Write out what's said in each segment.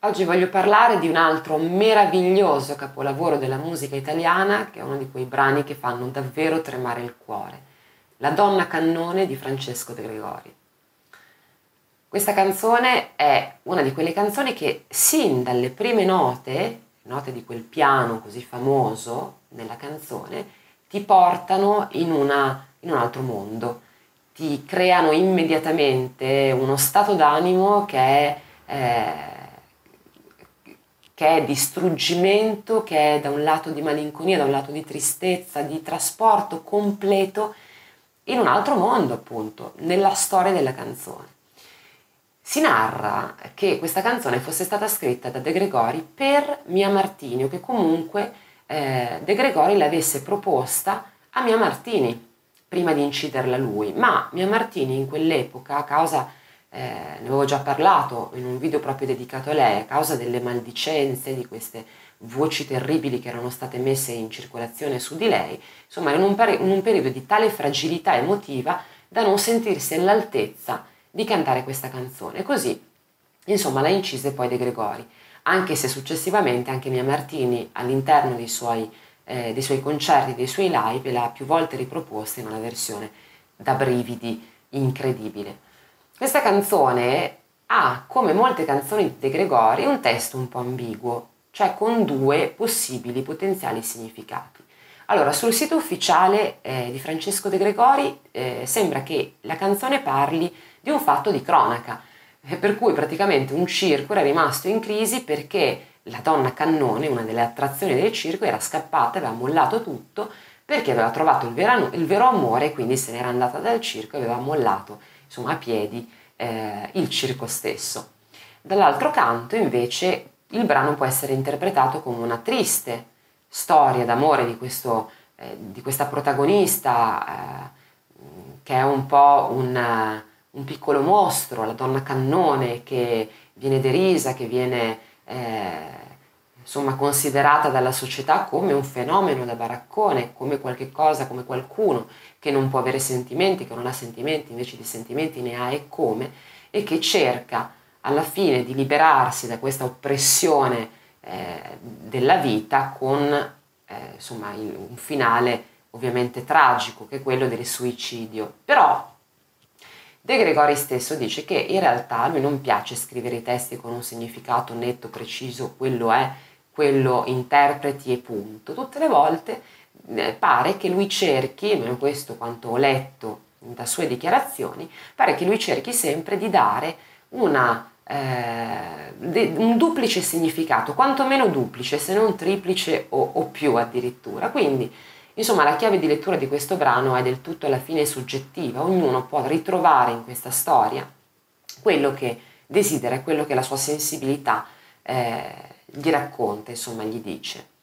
Oggi voglio parlare di un altro meraviglioso capolavoro della musica italiana, che è uno di quei brani che fanno davvero tremare il cuore, La donna cannone di Francesco De Gregori. Questa canzone è una di quelle canzoni che sin dalle prime note, note di quel piano così famoso nella canzone, ti portano in, una, in un altro mondo, ti creano immediatamente uno stato d'animo che è... Eh, che è di struggimento, che è da un lato di malinconia, da un lato di tristezza, di trasporto completo in un altro mondo, appunto, nella storia della canzone. Si narra che questa canzone fosse stata scritta da De Gregori per Mia Martini, o che comunque eh, De Gregori l'avesse proposta a Mia Martini prima di inciderla lui, ma Mia Martini in quell'epoca, a causa eh, ne avevo già parlato in un video proprio dedicato a lei, a causa delle maldicenze, di queste voci terribili che erano state messe in circolazione su di lei, insomma in un, peri- in un periodo di tale fragilità emotiva da non sentirsi all'altezza di cantare questa canzone. Così, insomma, la incise poi De Gregori, anche se successivamente anche Mia Martini all'interno dei suoi, eh, dei suoi concerti, dei suoi live, l'ha più volte riproposta in una versione da brividi incredibile. Questa canzone ha, come molte canzoni di De Gregori, un testo un po' ambiguo, cioè con due possibili potenziali significati. Allora, sul sito ufficiale eh, di Francesco De Gregori eh, sembra che la canzone parli di un fatto di cronaca, eh, per cui praticamente un circo era rimasto in crisi perché la donna cannone, una delle attrazioni del circo, era scappata, aveva mollato tutto perché aveva trovato il vero, il vero amore e quindi se n'era andata dal circo e aveva mollato insomma, a piedi eh, il circo stesso. Dall'altro canto, invece, il brano può essere interpretato come una triste storia d'amore di, questo, eh, di questa protagonista eh, che è un po' un, un, piccolo mostro, la donna cannone che viene derisa, che viene eh, insomma considerata dalla società come un fenomeno da baraccone, come qualche cosa, come qualcuno che non può avere sentimenti, che non ha sentimenti, invece di sentimenti ne ha e come, e che cerca alla fine di liberarsi da questa oppressione eh, della vita con eh, insomma un finale ovviamente tragico che è quello del suicidio. Però De Gregori stesso dice che in realtà a lui non piace scrivere i testi con un significato netto, preciso, quello è quello interpreti e punto. Tutte le volte eh, pare che lui cerchi, almeno questo quanto ho letto da sue dichiarazioni, pare che lui cerchi sempre di dare una, eh, un duplice significato, quantomeno duplice, se non triplice o, o più addirittura. Quindi, insomma, la chiave di lettura di questo brano è del tutto alla fine soggettiva, ognuno può ritrovare in questa storia quello che desidera, quello che la sua sensibilità eh, gli racconta, insomma, gli dice.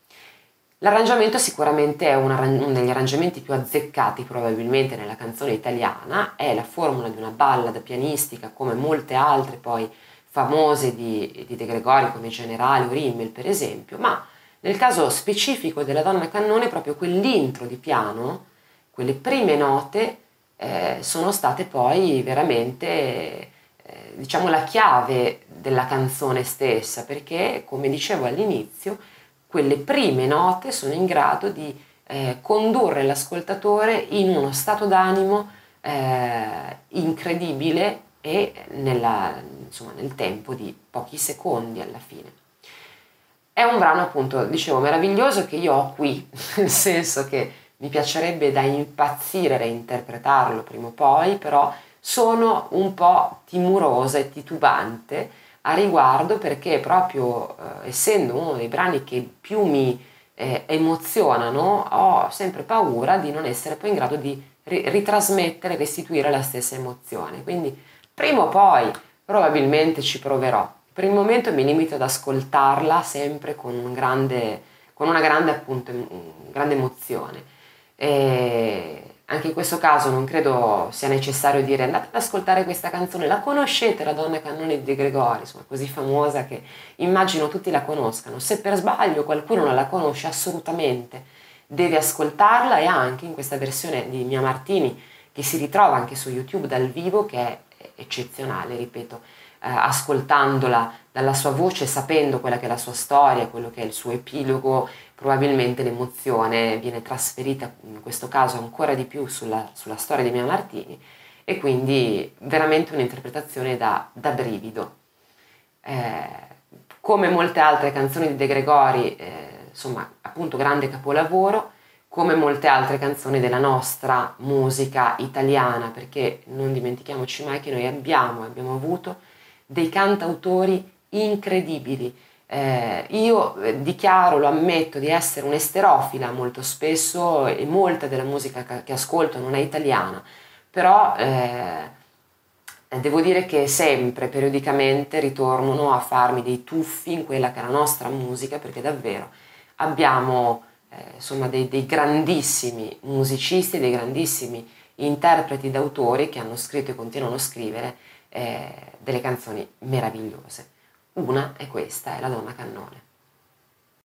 L'arrangiamento sicuramente è uno degli arrangiamenti più azzeccati probabilmente nella canzone italiana, è la formula di una ballad pianistica come molte altre poi famose di, di De Gregori come Generale o Rimmel per esempio, ma nel caso specifico della donna cannone proprio quell'intro di piano, quelle prime note eh, sono state poi veramente eh, diciamo la chiave della canzone stessa, perché come dicevo all'inizio, quelle prime note sono in grado di eh, condurre l'ascoltatore in uno stato d'animo eh, incredibile e nella, insomma, nel tempo di pochi secondi alla fine. È un brano appunto, dicevo, meraviglioso che io ho qui, nel senso che mi piacerebbe da impazzire a interpretarlo prima o poi, però sono un po' timurosa e titubante a riguardo perché proprio eh, essendo uno dei brani che più mi eh, emozionano ho sempre paura di non essere poi in grado di ri- ritrasmettere, restituire la stessa emozione. Quindi prima o poi probabilmente ci proverò. Per il momento mi limito ad ascoltarla sempre con, un grande, con una grande, appunto, grande emozione. E anche in questo caso non credo sia necessario dire andate ad ascoltare questa canzone, la conoscete la donna cannone di Gregori, insomma così famosa che immagino tutti la conoscano. Se per sbaglio qualcuno non la conosce assolutamente deve ascoltarla e anche in questa versione di Mia Martini che si ritrova anche su YouTube dal vivo che è eccezionale, ripeto, ascoltandola dalla sua voce, sapendo quella che è la sua storia, quello che è il suo epilogo, probabilmente l'emozione viene trasferita in questo caso ancora di più sulla, sulla storia di Mia Martini e quindi veramente un'interpretazione da, da brivido. Eh, come molte altre canzoni di De Gregori, eh, insomma, appunto grande capolavoro, come molte altre canzoni della nostra musica italiana, perché non dimentichiamoci mai che noi abbiamo, abbiamo avuto dei cantautori incredibili. Eh, io eh, dichiaro, lo ammetto, di essere un'esterofila molto spesso e molta della musica che ascolto non è italiana, però eh, devo dire che sempre, periodicamente, ritornano a farmi dei tuffi in quella che è la nostra musica, perché davvero abbiamo eh, insomma dei, dei, grandissimi musicisti, dei grandissimi interpreti ed autori che hanno scritto e continuano a scrivere eh, delle canzoni meravigliose. Una è questa, è La donna cannone.